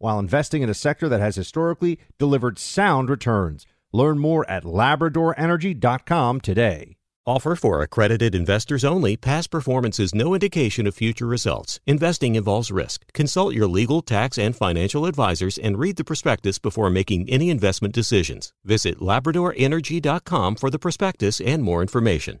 while investing in a sector that has historically delivered sound returns. Learn more at LabradorEnergy.com today. Offer for accredited investors only. Past performance is no indication of future results. Investing involves risk. Consult your legal, tax, and financial advisors and read the prospectus before making any investment decisions. Visit LabradorEnergy.com for the prospectus and more information.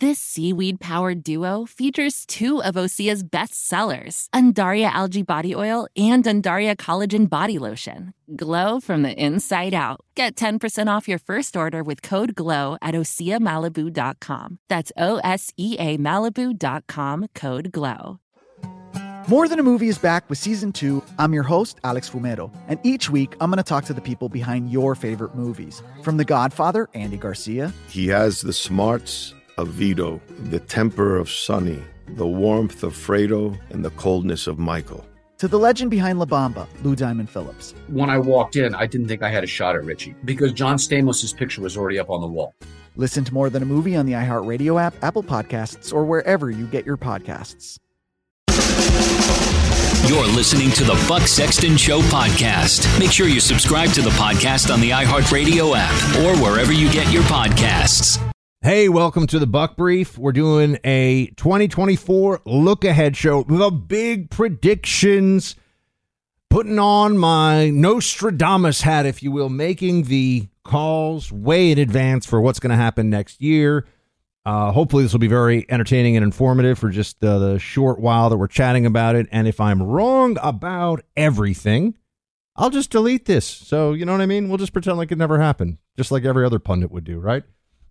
This seaweed powered duo features two of Osea's best sellers, Undaria Algae Body Oil and Undaria Collagen Body Lotion. Glow from the inside out. Get 10% off your first order with code GLOW at OseaMalibu.com. That's O S E A Malibu.com code GLOW. More Than a Movie is back with season two. I'm your host, Alex Fumero, and each week I'm going to talk to the people behind your favorite movies. From The Godfather, Andy Garcia. He has the smarts of Vito, the temper of Sonny, the warmth of Fredo, and the coldness of Michael. To the legend behind La Bamba, Lou Diamond Phillips. When I walked in, I didn't think I had a shot at Richie because John Stamos' picture was already up on the wall. Listen to More Than a Movie on the iHeartRadio app, Apple Podcasts, or wherever you get your podcasts. You're listening to the Buck Sexton Show podcast. Make sure you subscribe to the podcast on the iHeartRadio app or wherever you get your podcasts. Hey, welcome to the Buck Brief. We're doing a 2024 look ahead show. The big predictions. Putting on my Nostradamus hat, if you will, making the calls way in advance for what's going to happen next year. Uh, hopefully, this will be very entertaining and informative for just uh, the short while that we're chatting about it. And if I'm wrong about everything, I'll just delete this. So, you know what I mean? We'll just pretend like it never happened, just like every other pundit would do, right?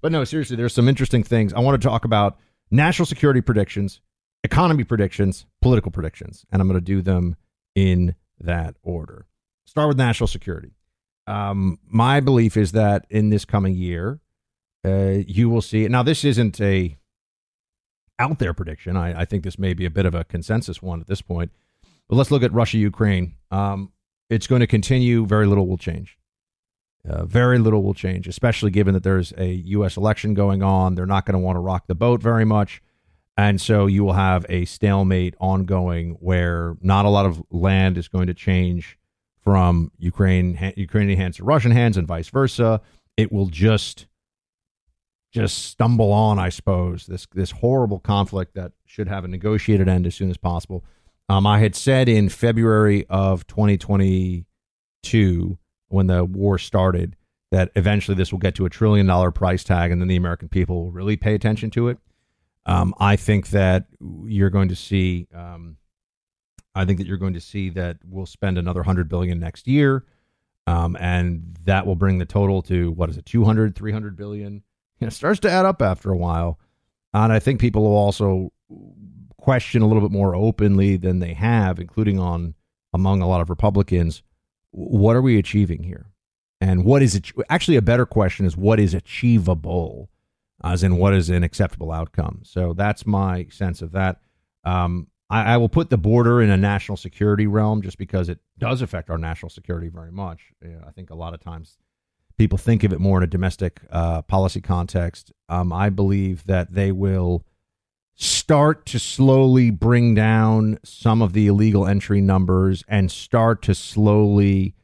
But no, seriously, there's some interesting things. I want to talk about national security predictions, economy predictions, political predictions, and I'm going to do them in that order. Start with national security. Um, my belief is that in this coming year, uh, you will see. Now, this isn't a out there prediction. I, I, think this may be a bit of a consensus one at this point. But let's look at Russia Ukraine. Um, it's going to continue. Very little will change. Uh, very little will change, especially given that there's a U.S. election going on. They're not going to want to rock the boat very much. And so you will have a stalemate ongoing where not a lot of land is going to change from Ukraine, Ukrainian hands to Russian hands and vice versa. It will just just stumble on, I suppose, this this horrible conflict that should have a negotiated end as soon as possible. Um, I had said in February of 2022, when the war started, that eventually this will get to a trillion dollar price tag, and then the American people will really pay attention to it. Um, I think that you're going to see. Um, I think that you're going to see that we'll spend another hundred billion next year, um, and that will bring the total to what is it, 200, 300 billion it starts to add up after a while. And I think people will also question a little bit more openly than they have, including on among a lot of Republicans, what are we achieving here? And what is it? Actually, a better question is what is achievable, as in what is an acceptable outcome. So that's my sense of that. Um, I, I will put the border in a national security realm just because it does affect our national security very much. Yeah, I think a lot of times people think of it more in a domestic uh, policy context. Um, I believe that they will start to slowly bring down some of the illegal entry numbers and start to slowly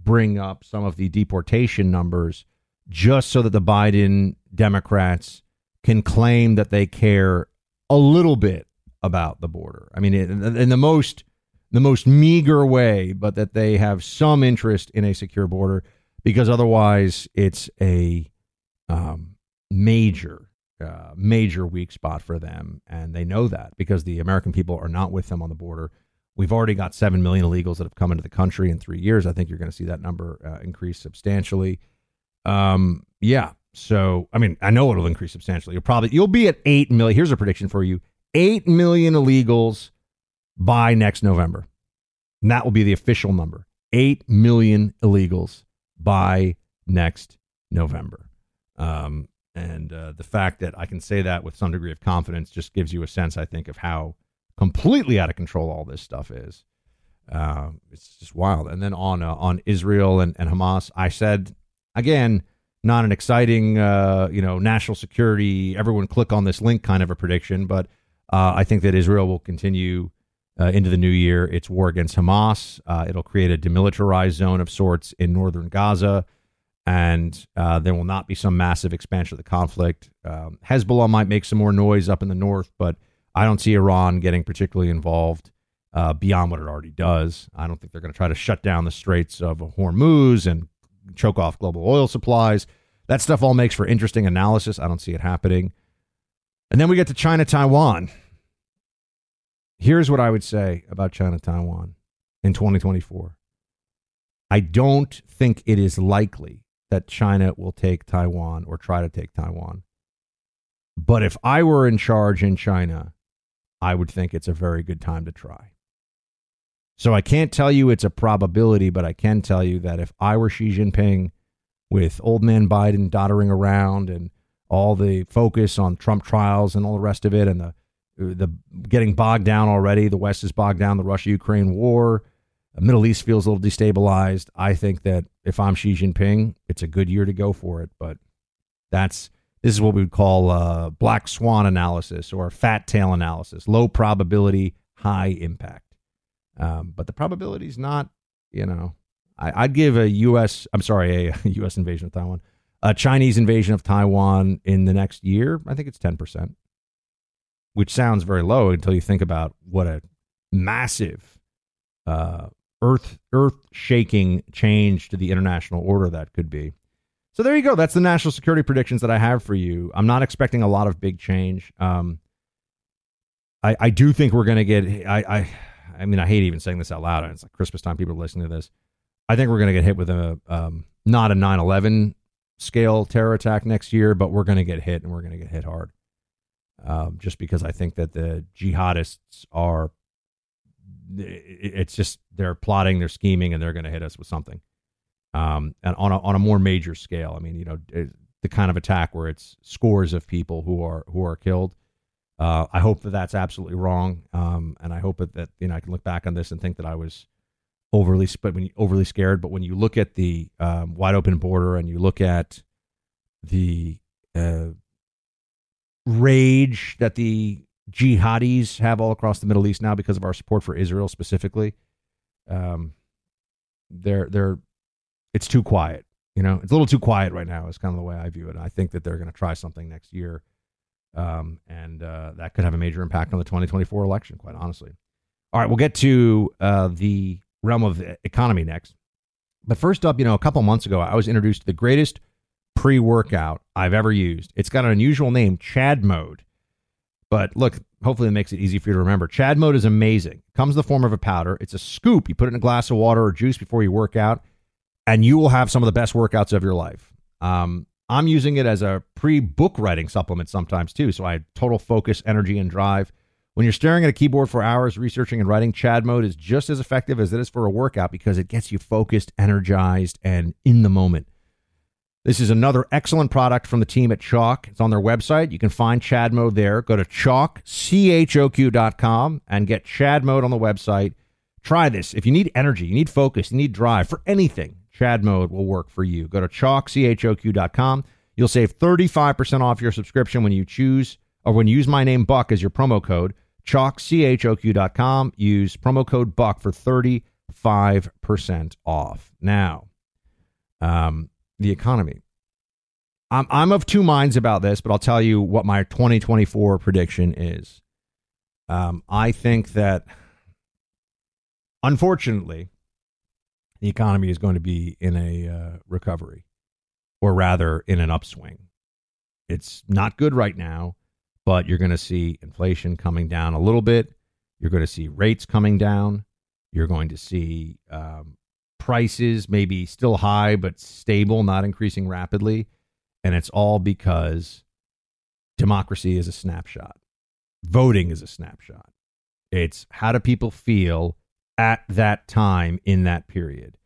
bring up some of the deportation numbers just so that the Biden Democrats can claim that they care a little bit about the border. I mean, in, the most the most meager way, but that they have some interest in a secure border because otherwise it's a um, major uh, major weak spot for them, and they know that because the American people are not with them on the border. We've already got seven million illegals that have come into the country in three years. I think you're going to see that number uh, increase substantially. Um, yeah. So, I mean, I know it'll increase substantially. You'll probably you'll be at eight million. Here's a prediction for you: 8 million illegals by next November. And that will be the official number 8 million illegals by next November. Um, and uh, the fact that I can say that with some degree of confidence just gives you a sense, I think, of how completely out of control all this stuff is. Uh, it's just wild. And then on uh, on Israel and, and Hamas, I said again, not an exciting, uh, you know, national security. Everyone click on this link kind of a prediction, but uh, I think that Israel will continue uh, into the new year its war against Hamas. Uh, it'll create a demilitarized zone of sorts in northern Gaza, and uh, there will not be some massive expansion of the conflict. Um, Hezbollah might make some more noise up in the north, but I don't see Iran getting particularly involved uh, beyond what it already does. I don't think they're going to try to shut down the Straits of Hormuz and choke off global oil supplies. That stuff all makes for interesting analysis. I don't see it happening. And then we get to China Taiwan. Here's what I would say about China Taiwan in 2024. I don't think it is likely that China will take Taiwan or try to take Taiwan. But if I were in charge in China, I would think it's a very good time to try. So I can't tell you it's a probability, but I can tell you that if I were Xi Jinping with old man Biden doddering around and all the focus on Trump trials and all the rest of it, and the the getting bogged down already. The West is bogged down. The Russia Ukraine war. The Middle East feels a little destabilized. I think that if I'm Xi Jinping, it's a good year to go for it. But that's this is what we would call uh, black swan analysis or fat tail analysis. Low probability, high impact. Um, but the probability is not, you know, I, would give a U.S. I'm sorry, a U.S. invasion of Taiwan a Chinese invasion of Taiwan in the next year, I think it's 10%, which sounds very low until you think about what a massive uh, earth earth shaking change to the international order that could be. So there you go. That's the national security predictions that I have for you. I'm not expecting a lot of big change. Um, I, I do think we're going to get. I, I I mean, I hate even saying this out loud. It's like Christmas time. People are listening to this. I think we're going to get hit with a um, not a 9/11 scale terror attack next year, but we're going to get hit and we're going to get hit hard. Um, just because I think that the jihadists are, it's just they're plotting, they're scheming, and they're going to hit us with something. Um, and on a on a more major scale, I mean, you know, the kind of attack where it's scores of people who are who are killed. Uh, I hope that that's absolutely wrong, um, and I hope that, that you know I can look back on this and think that I was overly but when you, overly scared. But when you look at the um, wide open border and you look at the uh, rage that the jihadis have all across the Middle East now because of our support for Israel specifically, um, they're they're it's too quiet. You know, it's a little too quiet right now. Is kind of the way I view it. I think that they're going to try something next year, um, and uh, that could have a major impact on the 2024 election. Quite honestly. All right, we'll get to uh, the realm of economy next. But first up, you know, a couple months ago, I was introduced to the greatest pre workout I've ever used. It's got an unusual name, Chad Mode. But look, hopefully it makes it easy for you to remember. Chad Mode is amazing. Comes in the form of a powder. It's a scoop. You put it in a glass of water or juice before you work out, and you will have some of the best workouts of your life. Um, I'm using it as a pre book writing supplement sometimes too. So I had total focus, energy, and drive When you're staring at a keyboard for hours researching and writing, Chad mode is just as effective as it is for a workout because it gets you focused, energized, and in the moment. This is another excellent product from the team at CHOQ. It's on their website. You can find Chad Mode there. Go to C-H-O-Q.com and get Chad Mode on the website. Try this. If you need energy, you need focus, you need drive for anything, Chad Mode will work for you. Go to C-H-O-Q.com. You'll save 35% off your subscription when you choose or when you use my name Buck as your promo code. C-H-O-Q.com. Use promo code Buck for 35% off. Now, um, the economy. I'm I'm of two minds about this, but I'll tell you what my 2024 prediction is. Um, I think that unfortunately, the economy is going to be in a uh, recovery, or rather, in an upswing. It's not good right now, but you're going to see inflation coming down a little bit. You're going to see rates coming down. You're going to see um, prices maybe still high but stable, not increasing rapidly. And it's all because democracy is a snapshot. Voting is a snapshot. It's how do people feel at that time in that period?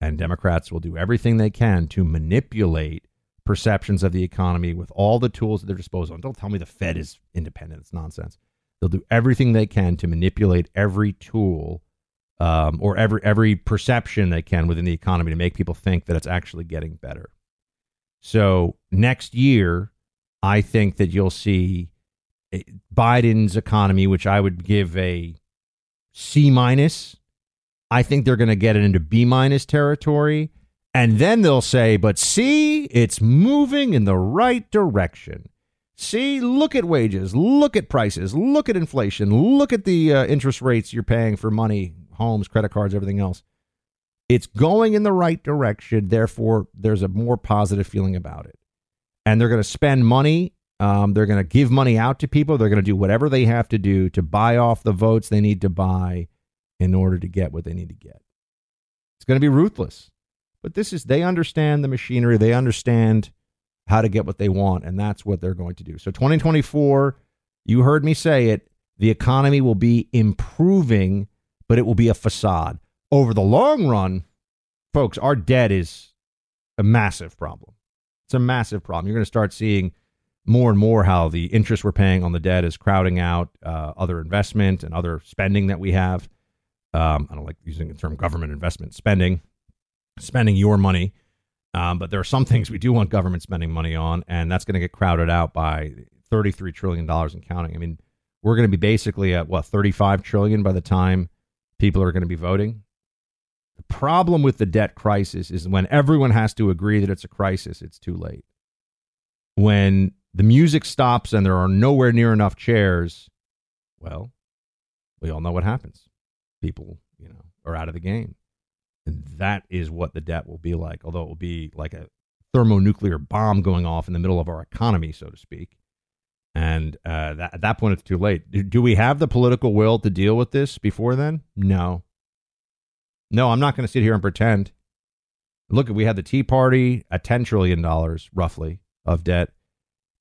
And Democrats will do everything they can to manipulate perceptions of the economy with all the tools at their disposal. And don't tell me the Fed is independent. It's nonsense. They'll do everything they can to manipulate every tool um, or every every perception they can within the economy to make people think that it's actually getting better. So next year, I think that you'll see eh, Biden's economy, which I would give a C minus. I think they're going to get it into B minus territory. And then they'll say, but see, it's moving in the right direction. See, look at wages, look at prices, look at inflation, look at the uh, interest rates you're paying for money homes, credit cards, everything else. It's going in the right direction. Therefore, there's a more positive feeling about it. And they're going to spend money. Um, they're going to give money out to people. They're going to do whatever they have to do to buy off the votes they need to buy in order to get what they need to get. It's going to be ruthless. But this is, they understand the machinery. They understand how to get what they want. And that's what they're going to do. So 2024, you heard me say it, the economy will be improving but it will be a facade. Over the long run, folks, our debt is a massive problem. It's a massive problem. You're going to start seeing more and more how the interest we're paying on the debt is crowding out uh, other investment and other spending that we have. Um, I don't like using the term government investment spending, spending your money. Um, but there are some things we do want government spending money on, and that's going to get crowded out by $33 trillion and counting. I mean, we're going to be basically at what, 35 trillion by the time people are going to be voting. The problem with the debt crisis is when everyone has to agree that it's a crisis, it's too late. When the music stops and there are nowhere near enough chairs, well, we all know what happens. People, you know, are out of the game. And that is what the debt will be like, although it will be like a thermonuclear bomb going off in the middle of our economy, so to speak. And uh, at that point, it's too late. Do, do we have the political will to deal with this before then? No. No, I'm not going to sit here and pretend. Look, we had the Tea Party at $10 trillion, roughly, of debt,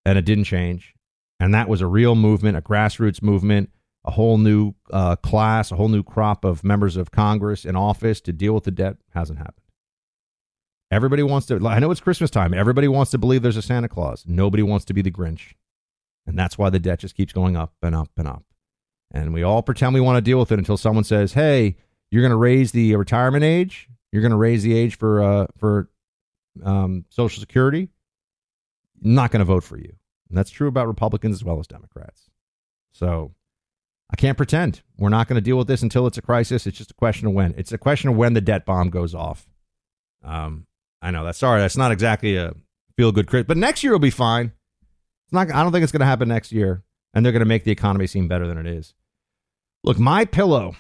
and it didn't change. And that was a real movement, a grassroots movement, a whole new uh, class, a whole new crop of members of Congress in office to deal with the debt. Hasn't happened. Everybody wants to, I know it's Christmas time. Everybody wants to believe there's a Santa Claus. Nobody wants to be the Grinch. And that's why the debt just keeps going up and up and up. And we all pretend we want to deal with it until someone says, "Hey, you're going to raise the retirement age. You're going to raise the age for uh, for um, Social Security. I'm not going to vote for you." And that's true about Republicans as well as Democrats. So I can't pretend we're not going to deal with this until it's a crisis. It's just a question of when. It's a question of when the debt bomb goes off. Um, I know that's sorry. That's not exactly a feel good crit, but next year will be fine. It's not. I don't think it's going to happen next year, and they're going to make the economy seem better than it is. Look, My Pillow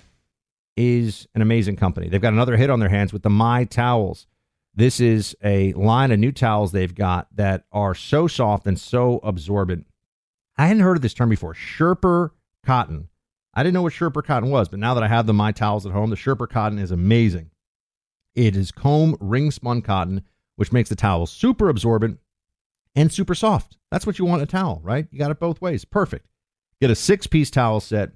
is an amazing company. They've got another hit on their hands with the My Towels. This is a line of new towels they've got that are so soft and so absorbent. I hadn't heard of this term before. Sherper cotton. I didn't know what Sherper cotton was, but now that I have the My Towels at home, the Sherper cotton is amazing. It is comb ring spun cotton, which makes the towel super absorbent and super soft. That's what you want a towel, right? You got it both ways. Perfect. Get a six piece towel set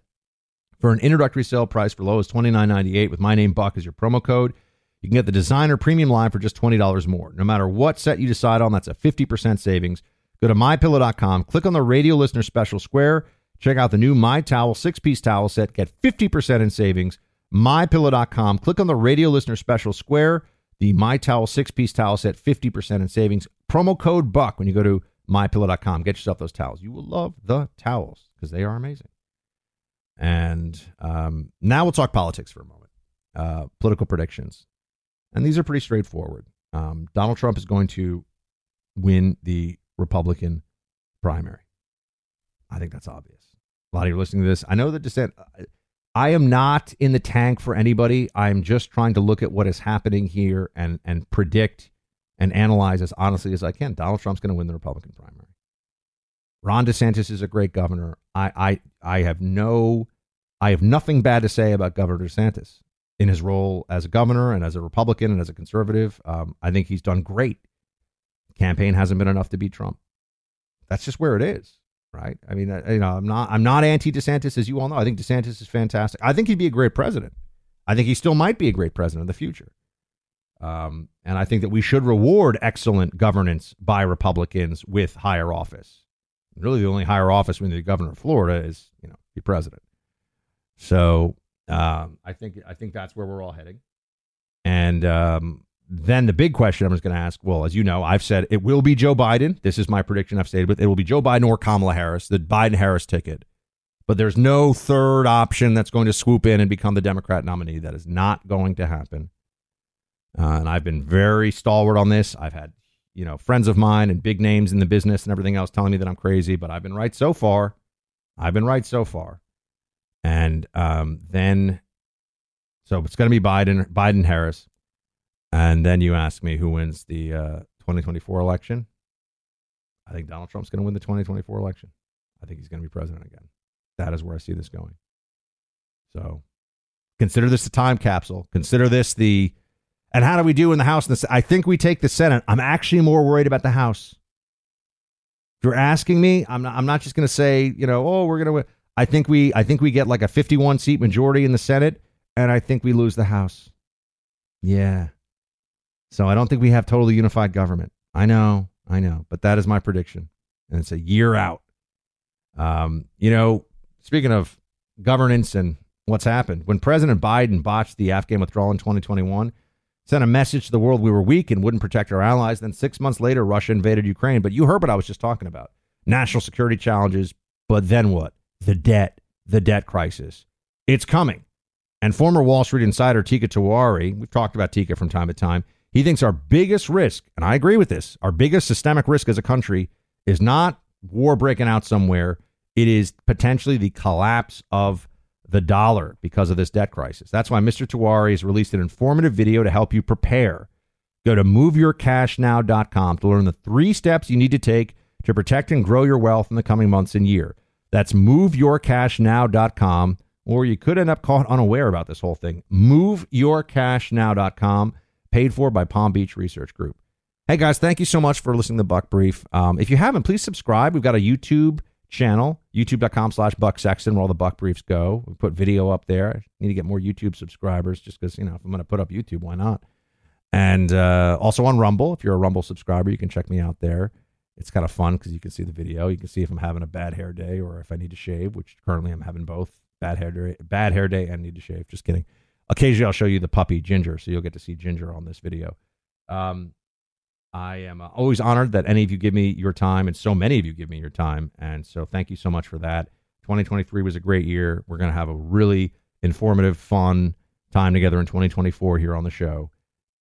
For an introductory sale price for low as $29.98 with my name Buck as your promo code, you can get the designer premium line for just $20 more. No matter what set you decide on, that's a 50% savings. Go to mypillow.com, click on the radio listener special square, check out the new My Towel six piece towel set, get 50% in savings. MyPillow.com, click on the radio listener special square, the My Towel six piece towel set, 50% in savings. Promo code BUCK when you go to mypillow.com. Get yourself those towels. You will love the towels because they are amazing. And um, now we'll talk politics for a moment. Uh, political predictions. And these are pretty straightforward. Um, Donald Trump is going to win the Republican primary. I think that's obvious. A lot of you are listening to this. I know the dissent. I am not in the tank for anybody. I'm just trying to look at what is happening here and and predict and analyze as honestly as I can. Donald Trump's going to win the Republican primary. Ron DeSantis is a great governor. I, I I have no I have nothing bad to say about Governor DeSantis in his role as a governor and as a Republican and as a conservative. Um, I think he's done great. Campaign hasn't been enough to beat Trump. That's just where it is, right? I mean, you know, I'm not I'm not anti DeSantis as you all know. I think DeSantis is fantastic. I think he'd be a great president. I think he still might be a great president in the future. Um, and I think that we should reward excellent governance by Republicans with higher office. Really, the only higher office when the governor of Florida is, you know, be president. So um, I think I think that's where we're all heading. And um, then the big question I'm just going to ask well, as you know, I've said it will be Joe Biden. This is my prediction I've stated with. It will be Joe Biden or Kamala Harris, the Biden Harris ticket. But there's no third option that's going to swoop in and become the Democrat nominee. That is not going to happen. Uh, and I've been very stalwart on this. I've had, you know, friends of mine and big names in the business and everything else telling me that I'm crazy, but I've been right so far. I've been right so far. And um, then, so it's going to be Biden, Biden Harris. And then you ask me who wins the uh, 2024 election. I think Donald Trump's going to win the 2024 election. I think he's going to be president again. That is where I see this going. So consider this a time capsule. Consider this the. And how do we do in the House? And the, I think we take the Senate. I'm actually more worried about the House. If you're asking me, I'm not, I'm not just going to say, you know, oh, we're going to. I think we I think we get like a 51 seat majority in the Senate, and I think we lose the House. Yeah. So I don't think we have totally unified government. I know, I know, but that is my prediction, and it's a year out. Um, you know, speaking of governance and what's happened, when President Biden botched the Afghan withdrawal in 2021, sent a message to the world we were weak and wouldn't protect our allies. Then six months later, Russia invaded Ukraine. But you heard what I was just talking about: national security challenges. But then what? The debt, the debt crisis. It's coming. And former Wall Street insider Teeka Tiwari, we've talked about Teeka from time to time he thinks our biggest risk, and I agree with this, our biggest systemic risk as a country is not war breaking out somewhere. It is potentially the collapse of the dollar because of this debt crisis. That's why Mr. Tiwari has released an informative video to help you prepare. Go to moveyourcashnow.com to learn the three steps you need to take to protect and grow your wealth in the coming months and year. That's moveyourcashnow.com, or you could end up caught unaware about this whole thing. Moveyourcashnow.com paid for by Palm Beach Research Group. Hey guys, thank you so much for listening to Buck Brief. Um, if you haven't, please subscribe. We've got a YouTube channel, youtube.com slash Buck Sexton, where all the Buck Briefs go. We put video up there. I need to get more YouTube subscribers just because, you know, if I'm going to put up YouTube, why not? And uh, also on Rumble. If you're a Rumble subscriber, you can check me out there. It's kind of fun because you can see the video. You can see if I'm having a bad hair day or if I need to shave, which currently I'm having both bad hair day, bad hair day and need to shave. Just kidding. Occasionally, I'll show you the puppy Ginger, so you'll get to see Ginger on this video. Um, I am uh, always honored that any of you give me your time, and so many of you give me your time, and so thank you so much for that. 2023 was a great year. We're going to have a really informative, fun time together in 2024 here on the show,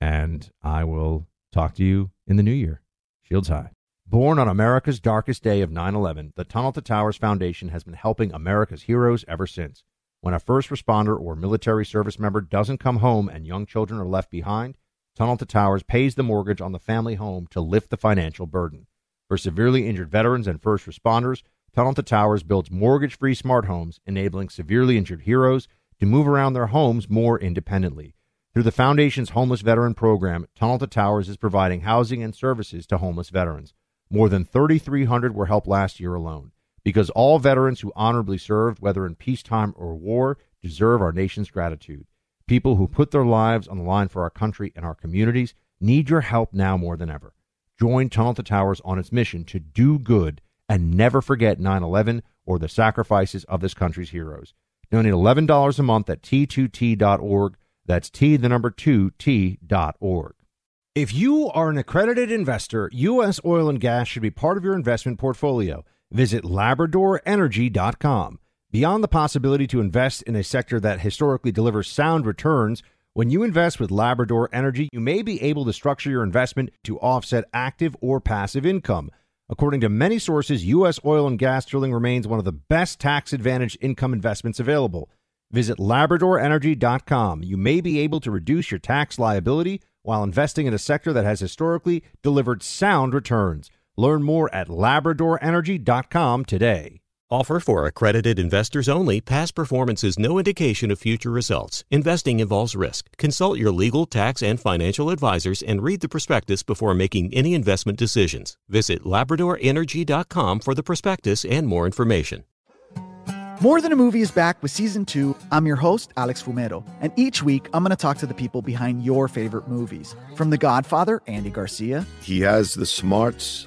and I will talk to you in the new year. Shields high. Born on America's darkest day of 9 11, the Tunnel to Towers Foundation has been helping America's heroes ever since. When a first responder or military service member doesn't come home and young children are left behind, Tunnel to Towers pays the mortgage on the family home to lift the financial burden. For severely injured veterans and first responders, Tunnel to Towers builds mortgage free smart homes, enabling severely injured heroes to move around their homes more independently. Through the Foundation's Homeless Veteran Program, Tunnel to Towers is providing housing and services to homeless veterans. More than 3,300 were helped last year alone because all veterans who honorably served, whether in peacetime or war, deserve our nation's gratitude. People who put their lives on the line for our country and our communities need your help now more than ever. Join Tunnel to Towers on its mission to do good and never forget 9 11 or the sacrifices of this country's heroes. Donate $11 a month at t2t.org. That's T, the number 2, T.org. If you are an accredited investor, U.S. oil and gas should be part of your investment portfolio. Visit LabradorEnergy.com. Beyond the possibility to invest in a sector that historically delivers sound returns, when you invest with Labrador Energy, you may be able to structure your investment to offset active or passive income. According to many sources, U.S. oil and gas drilling remains one of the best tax advantaged income investments available. Visit LabradorEnergy.com. You may be able to reduce your tax liability while investing in a sector that has historically delivered sound returns. Learn more at LabradorEnergy.com today. Offer for accredited investors only. Past performance is no indication of future results. Investing involves risk. Consult your legal, tax, and financial advisors and read the prospectus before making any investment decisions. Visit LabradorEnergy.com for the prospectus and more information. More Than a Movie is back with season two. I'm your host, Alex Fumero, and each week I'm going to talk to the people behind your favorite movies. From The Godfather, Andy Garcia. He has the smarts